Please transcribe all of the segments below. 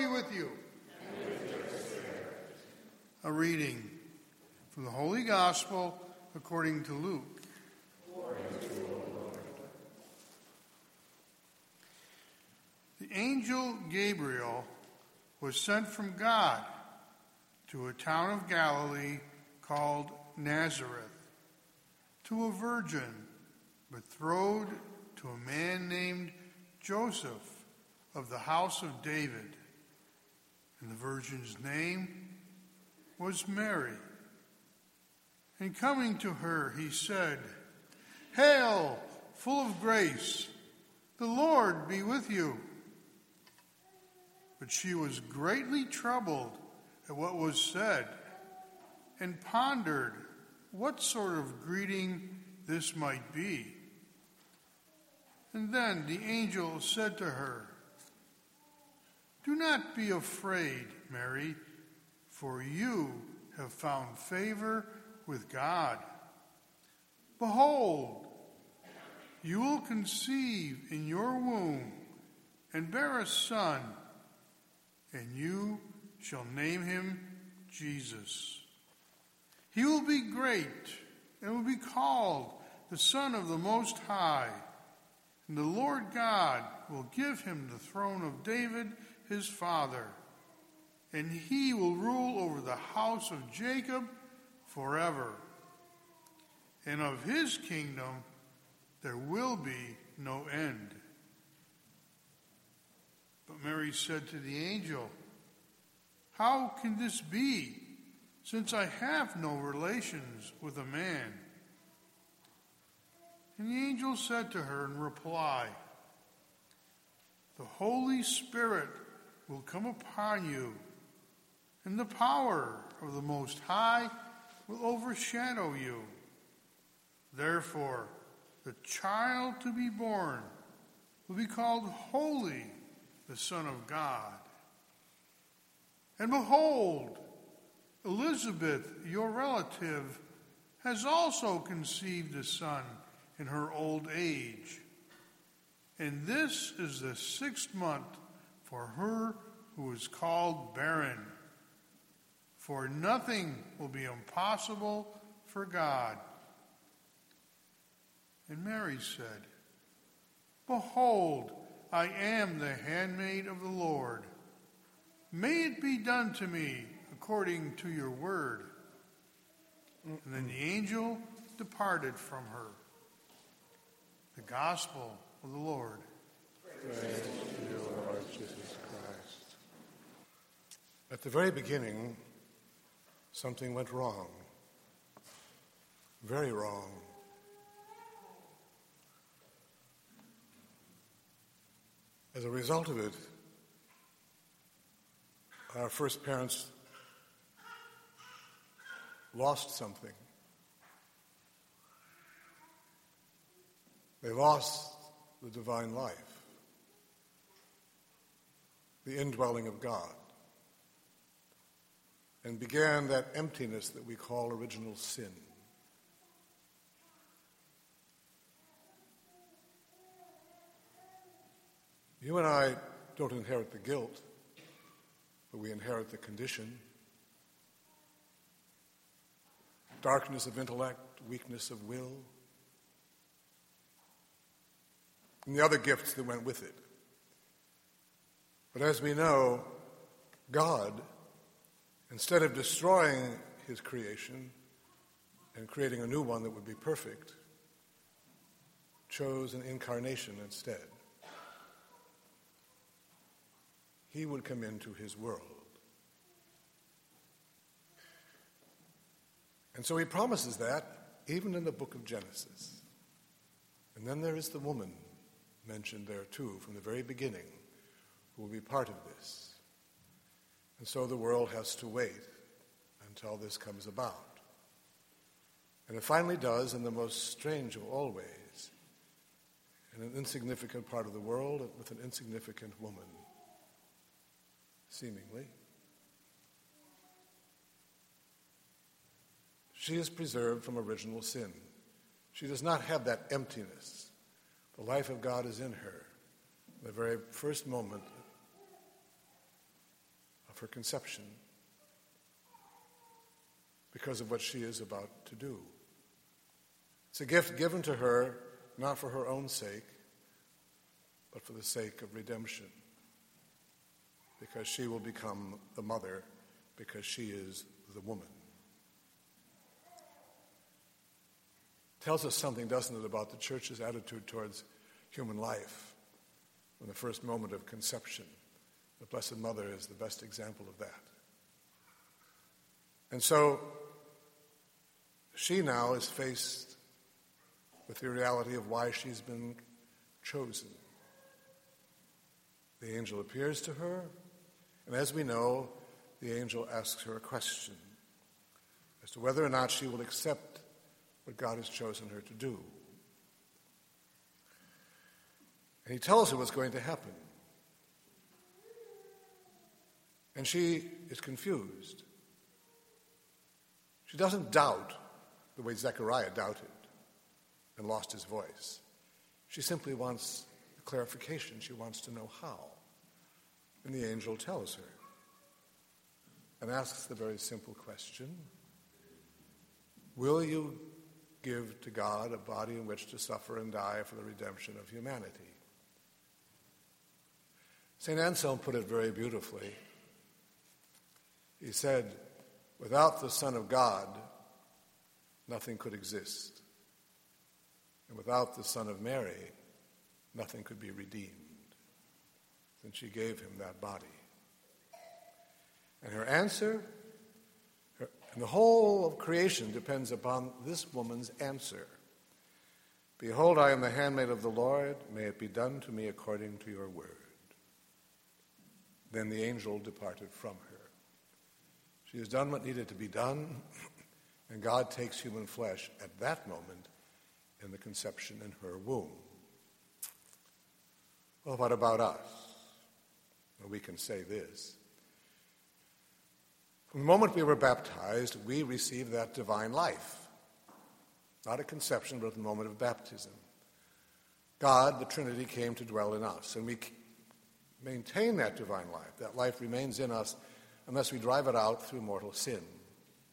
be with you. A reading from the Holy Gospel according to Luke. The angel Gabriel was sent from God to a town of Galilee called Nazareth to a virgin betrothed to a man named Joseph of the house of David. And the virgin's name was Mary. And coming to her, he said, Hail, full of grace, the Lord be with you. But she was greatly troubled at what was said and pondered what sort of greeting this might be. And then the angel said to her, Do not be afraid, Mary, for you have found favor with God. Behold, you will conceive in your womb and bear a son, and you shall name him Jesus. He will be great and will be called the Son of the Most High. And the Lord God will give him the throne of David, his father, and he will rule over the house of Jacob forever. And of his kingdom there will be no end. But Mary said to the angel, How can this be, since I have no relations with a man? And the angel said to her in reply, The Holy Spirit will come upon you, and the power of the Most High will overshadow you. Therefore, the child to be born will be called Holy, the Son of God. And behold, Elizabeth, your relative, has also conceived a son in her old age. And this is the sixth month for her who is called barren. For nothing will be impossible for God. And Mary said, Behold, I am the handmaid of the Lord. May it be done to me according to your word. And then the angel departed from her. The gospel of the Lord. Praise Lord Jesus Christ. At the very beginning, something went wrong. Very wrong. As a result of it, our first parents lost something. They lost the divine life, the indwelling of God, and began that emptiness that we call original sin. You and I don't inherit the guilt, but we inherit the condition. Darkness of intellect, weakness of will, and the other gifts that went with it. But as we know, God, instead of destroying his creation and creating a new one that would be perfect, chose an incarnation instead. He would come into his world. And so he promises that even in the book of Genesis. And then there is the woman mentioned there too from the very beginning will be part of this. And so the world has to wait until this comes about. And it finally does in the most strange of all ways, in an insignificant part of the world with an insignificant woman, seemingly. She is preserved from original sin. She does not have that emptiness the life of God is in her. The very first moment her conception because of what she is about to do. It's a gift given to her not for her own sake, but for the sake of redemption, because she will become the mother, because she is the woman. Tells us something, doesn't it, about the church's attitude towards human life from the first moment of conception. The Blessed Mother is the best example of that. And so she now is faced with the reality of why she's been chosen. The angel appears to her, and as we know, the angel asks her a question as to whether or not she will accept what God has chosen her to do. And he tells her what's going to happen. And she is confused. She doesn't doubt the way Zechariah doubted and lost his voice. She simply wants clarification. She wants to know how. And the angel tells her and asks the very simple question Will you give to God a body in which to suffer and die for the redemption of humanity? St. Anselm put it very beautifully. He said, Without the Son of God, nothing could exist. And without the Son of Mary, nothing could be redeemed. Since she gave him that body. And her answer, her, and the whole of creation depends upon this woman's answer. Behold, I am the handmaid of the Lord. May it be done to me according to your word. Then the angel departed from her. She has done what needed to be done, and God takes human flesh at that moment in the conception in her womb. Well, what about us? Well, we can say this. From the moment we were baptized, we received that divine life. Not at conception, but at the moment of baptism. God, the Trinity, came to dwell in us, and we maintain that divine life. That life remains in us unless we drive it out through mortal sin.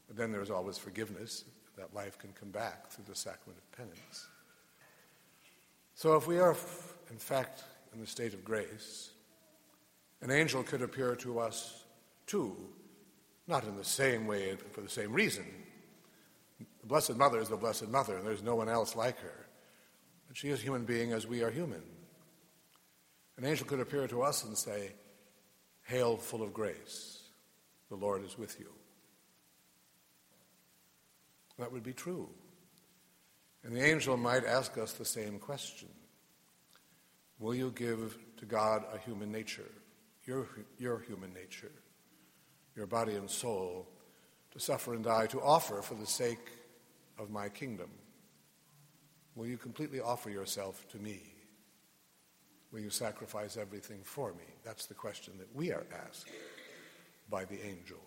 But then there's always forgiveness. That life can come back through the sacrament of penance. So if we are, in fact, in the state of grace, an angel could appear to us too, not in the same way and for the same reason. The Blessed Mother is the Blessed Mother, and there's no one else like her. But she is a human being as we are human. An angel could appear to us and say, Hail, full of grace, the Lord is with you. That would be true. And the angel might ask us the same question Will you give to God a human nature, your, your human nature, your body and soul, to suffer and die, to offer for the sake of my kingdom? Will you completely offer yourself to me? Will you sacrifice everything for me? That's the question that we are asked by the angel.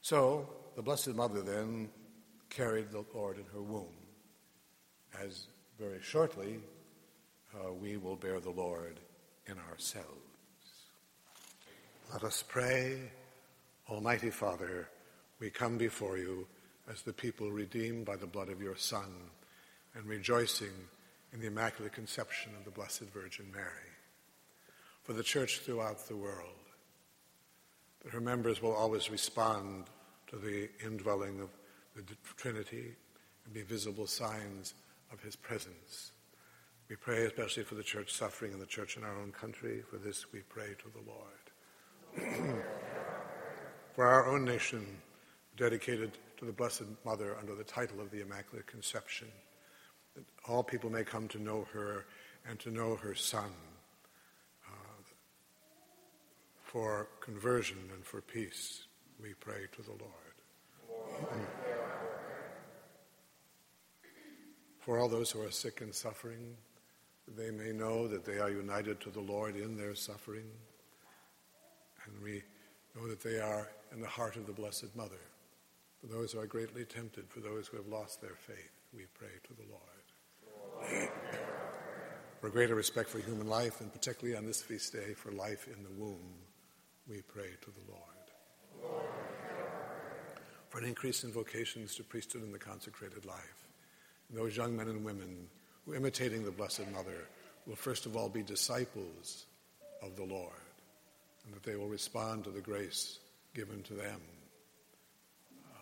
So, the Blessed Mother then carried the Lord in her womb, as very shortly uh, we will bear the Lord in ourselves. Let us pray. Almighty Father, we come before you as the people redeemed by the blood of your Son and rejoicing in the Immaculate Conception of the Blessed Virgin Mary. For the Church throughout the world, that her members will always respond to the indwelling of the Trinity and be visible signs of His presence. We pray especially for the church suffering in the church in our own country. For this we pray to the Lord. for our own nation, dedicated to the Blessed Mother under the title of the Immaculate Conception, that all people may come to know her and to know her Son uh, for conversion and for peace. We pray to the Lord. for all those who are sick and suffering, they may know that they are united to the Lord in their suffering. And we know that they are in the heart of the Blessed Mother. For those who are greatly tempted, for those who have lost their faith, we pray to the Lord. for greater respect for human life, and particularly on this feast day, for life in the womb, we pray to the Lord. For an increase in vocations to priesthood and the consecrated life. And those young men and women who, imitating the Blessed Mother, will first of all be disciples of the Lord, and that they will respond to the grace given to them. Uh,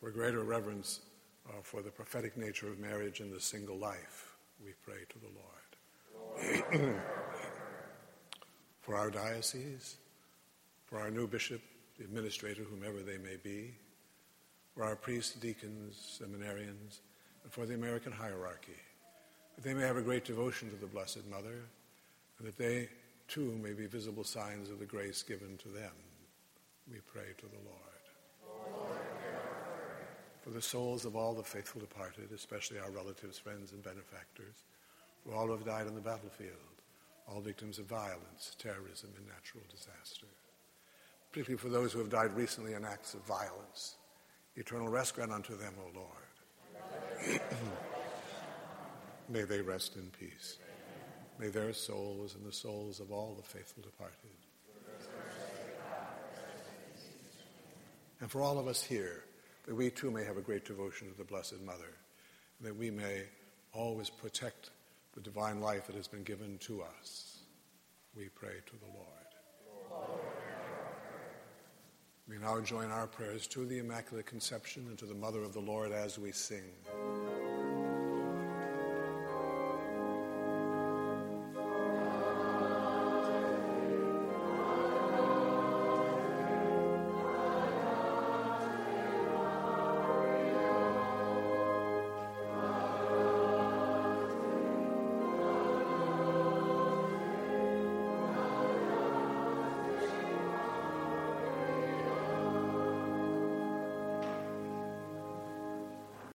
for greater reverence uh, for the prophetic nature of marriage and the single life, we pray to the Lord. for our diocese, for our new bishop, the administrator, whomever they may be, for our priests, deacons, seminarians, and for the American hierarchy, that they may have a great devotion to the Blessed Mother, and that they too may be visible signs of the grace given to them. We pray to the Lord. For the souls of all the faithful departed, especially our relatives, friends, and benefactors, for all who have died on the battlefield, all victims of violence, terrorism, and natural disaster. Particularly for those who have died recently in acts of violence. Eternal rest grant unto them, O Lord. May they rest in peace. May their souls and the souls of all the faithful departed. And for all of us here, that we too may have a great devotion to the Blessed Mother, and that we may always protect the divine life that has been given to us. We pray to the Lord. We now join our prayers to the Immaculate Conception and to the Mother of the Lord as we sing.